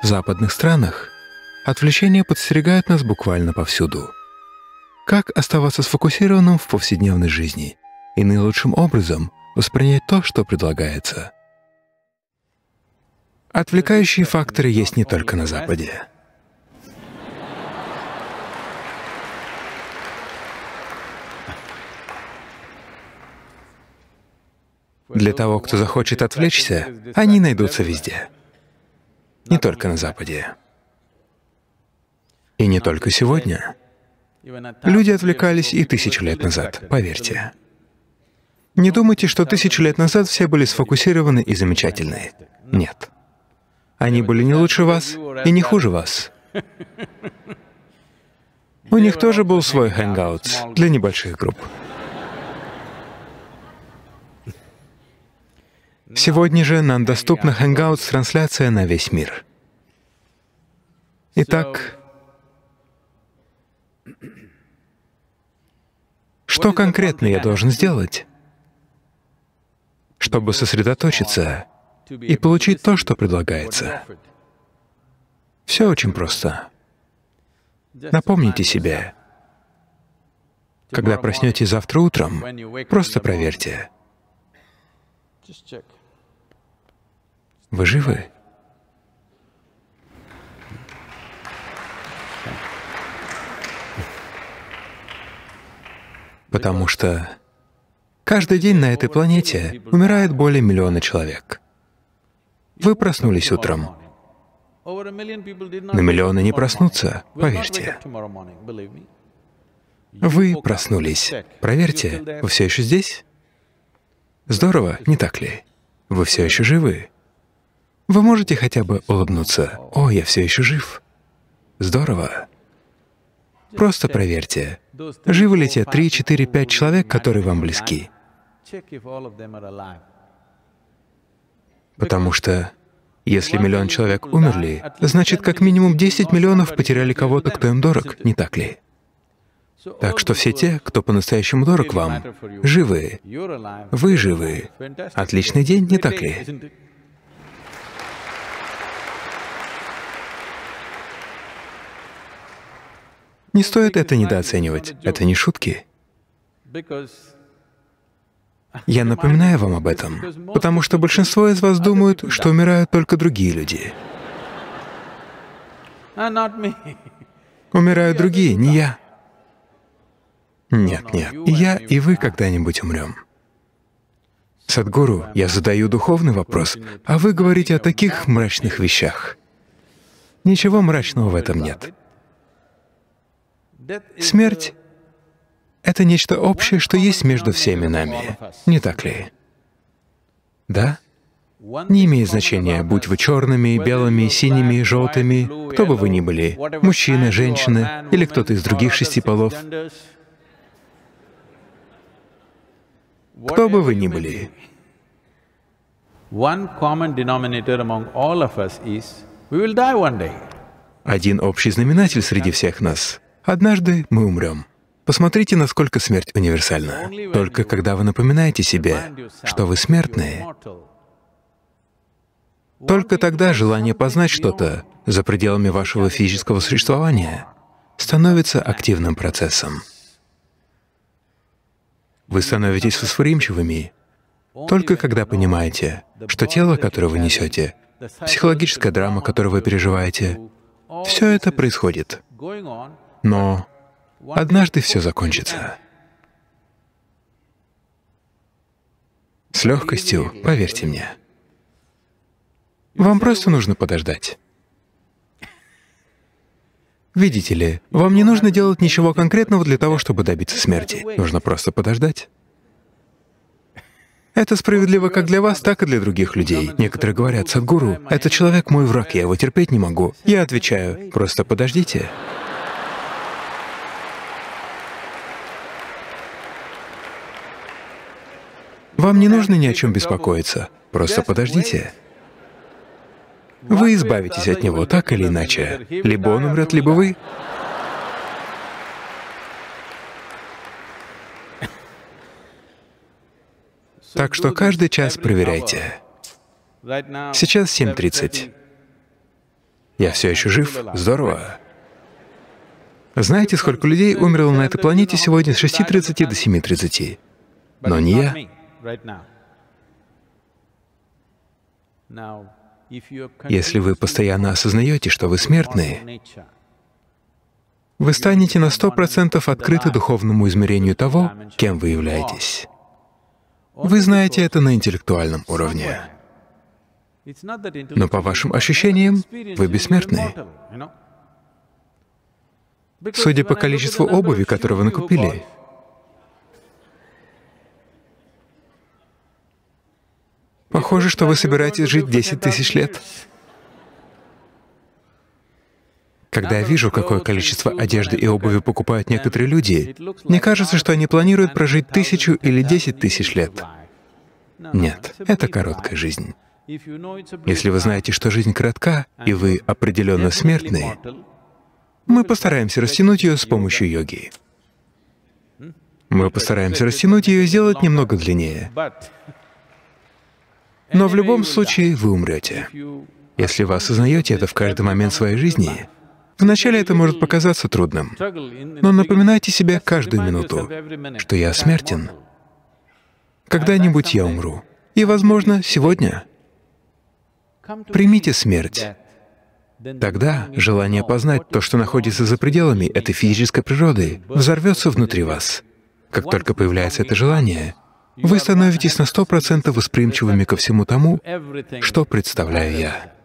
В западных странах отвлечения подстерегают нас буквально повсюду. Как оставаться сфокусированным в повседневной жизни и наилучшим образом воспринять то, что предлагается? Отвлекающие факторы есть не только на Западе. Для того, кто захочет отвлечься, они найдутся везде. Не только на Западе. И не только сегодня. Люди отвлекались и тысячу лет назад, поверьте. Не думайте, что тысячу лет назад все были сфокусированы и замечательны. Нет. Они были не лучше вас и не хуже вас. У них тоже был свой хэнгаутс для небольших групп. Сегодня же нам доступна Hangouts-трансляция на весь мир. Итак, что конкретно я должен сделать, чтобы сосредоточиться и получить то, что предлагается? Все очень просто. Напомните себе, когда проснетесь завтра утром, просто проверьте, вы живы? Потому что каждый день на этой планете умирает более миллиона человек. Вы проснулись утром. На миллионы не проснутся, поверьте. Вы проснулись. Проверьте, вы все еще здесь? Здорово, не так ли? Вы все еще живы. Вы можете хотя бы улыбнуться. «О, я все еще жив». Здорово. Просто проверьте, живы ли те три, четыре, пять человек, которые вам близки. Потому что если миллион человек умерли, значит, как минимум 10 миллионов потеряли кого-то, кто им дорог, не так ли? Так что все те, кто по-настоящему дорог вам, живы. Вы живы. Отличный день, не так ли? Не стоит это недооценивать. Это не шутки. Я напоминаю вам об этом, потому что большинство из вас думают, что умирают только другие люди. Умирают другие, не я. Нет, нет, и я, и вы когда-нибудь умрем. Садгуру, я задаю духовный вопрос, а вы говорите о таких мрачных вещах. Ничего мрачного в этом нет. Смерть — это нечто общее, что есть между всеми нами, не так ли? Да? Не имеет значения, будь вы черными, белыми, синими, желтыми, кто бы вы ни были, мужчина, женщина или кто-то из других шести полов. Кто бы вы ни были, один общий знаменатель среди всех нас — однажды мы умрем. Посмотрите, насколько смерть универсальна. Только когда вы напоминаете себе, что вы смертные, только тогда желание познать что-то за пределами вашего физического существования становится активным процессом. Вы становитесь восприимчивыми только когда понимаете, что тело, которое вы несете, психологическая драма, которую вы переживаете, все это происходит. Но однажды все закончится. С легкостью, поверьте мне. Вам просто нужно подождать. Видите ли, вам не нужно делать ничего конкретного для того, чтобы добиться смерти. Нужно просто подождать. Это справедливо как для вас, так и для других людей. Некоторые говорят, «Садгуру, этот человек мой враг, я его терпеть не могу». Я отвечаю, «Просто подождите». Вам не нужно ни о чем беспокоиться. Просто подождите. Вы избавитесь от него так или иначе. Либо он умрет, либо вы. Так что каждый час проверяйте. Сейчас 7.30. Я все еще жив? Здорово. Знаете, сколько людей умерло на этой планете сегодня с 6.30 до 7.30? Но не я. Если вы постоянно осознаете, что вы смертные, вы станете на сто процентов открыты духовному измерению того, кем вы являетесь. Вы знаете это на интеллектуальном уровне. Но по вашим ощущениям, вы бессмертны. Судя по количеству обуви, которую вы накупили, похоже, что вы собираетесь жить 10 тысяч лет. Когда я вижу, какое количество одежды и обуви покупают некоторые люди, мне кажется, что они планируют прожить тысячу или десять тысяч лет. Нет, это короткая жизнь. Если вы знаете, что жизнь коротка, и вы определенно смертны, мы постараемся растянуть ее с помощью йоги. Мы постараемся растянуть ее и сделать немного длиннее. Но в любом случае вы умрете. Если вы осознаете это в каждый момент своей жизни, Вначале это может показаться трудным, но напоминайте себе каждую минуту, что я смертен. Когда-нибудь я умру. И, возможно, сегодня. Примите смерть. Тогда желание познать то, что находится за пределами этой физической природы, взорвется внутри вас. Как только появляется это желание, вы становитесь на сто процентов восприимчивыми ко всему тому, что представляю я.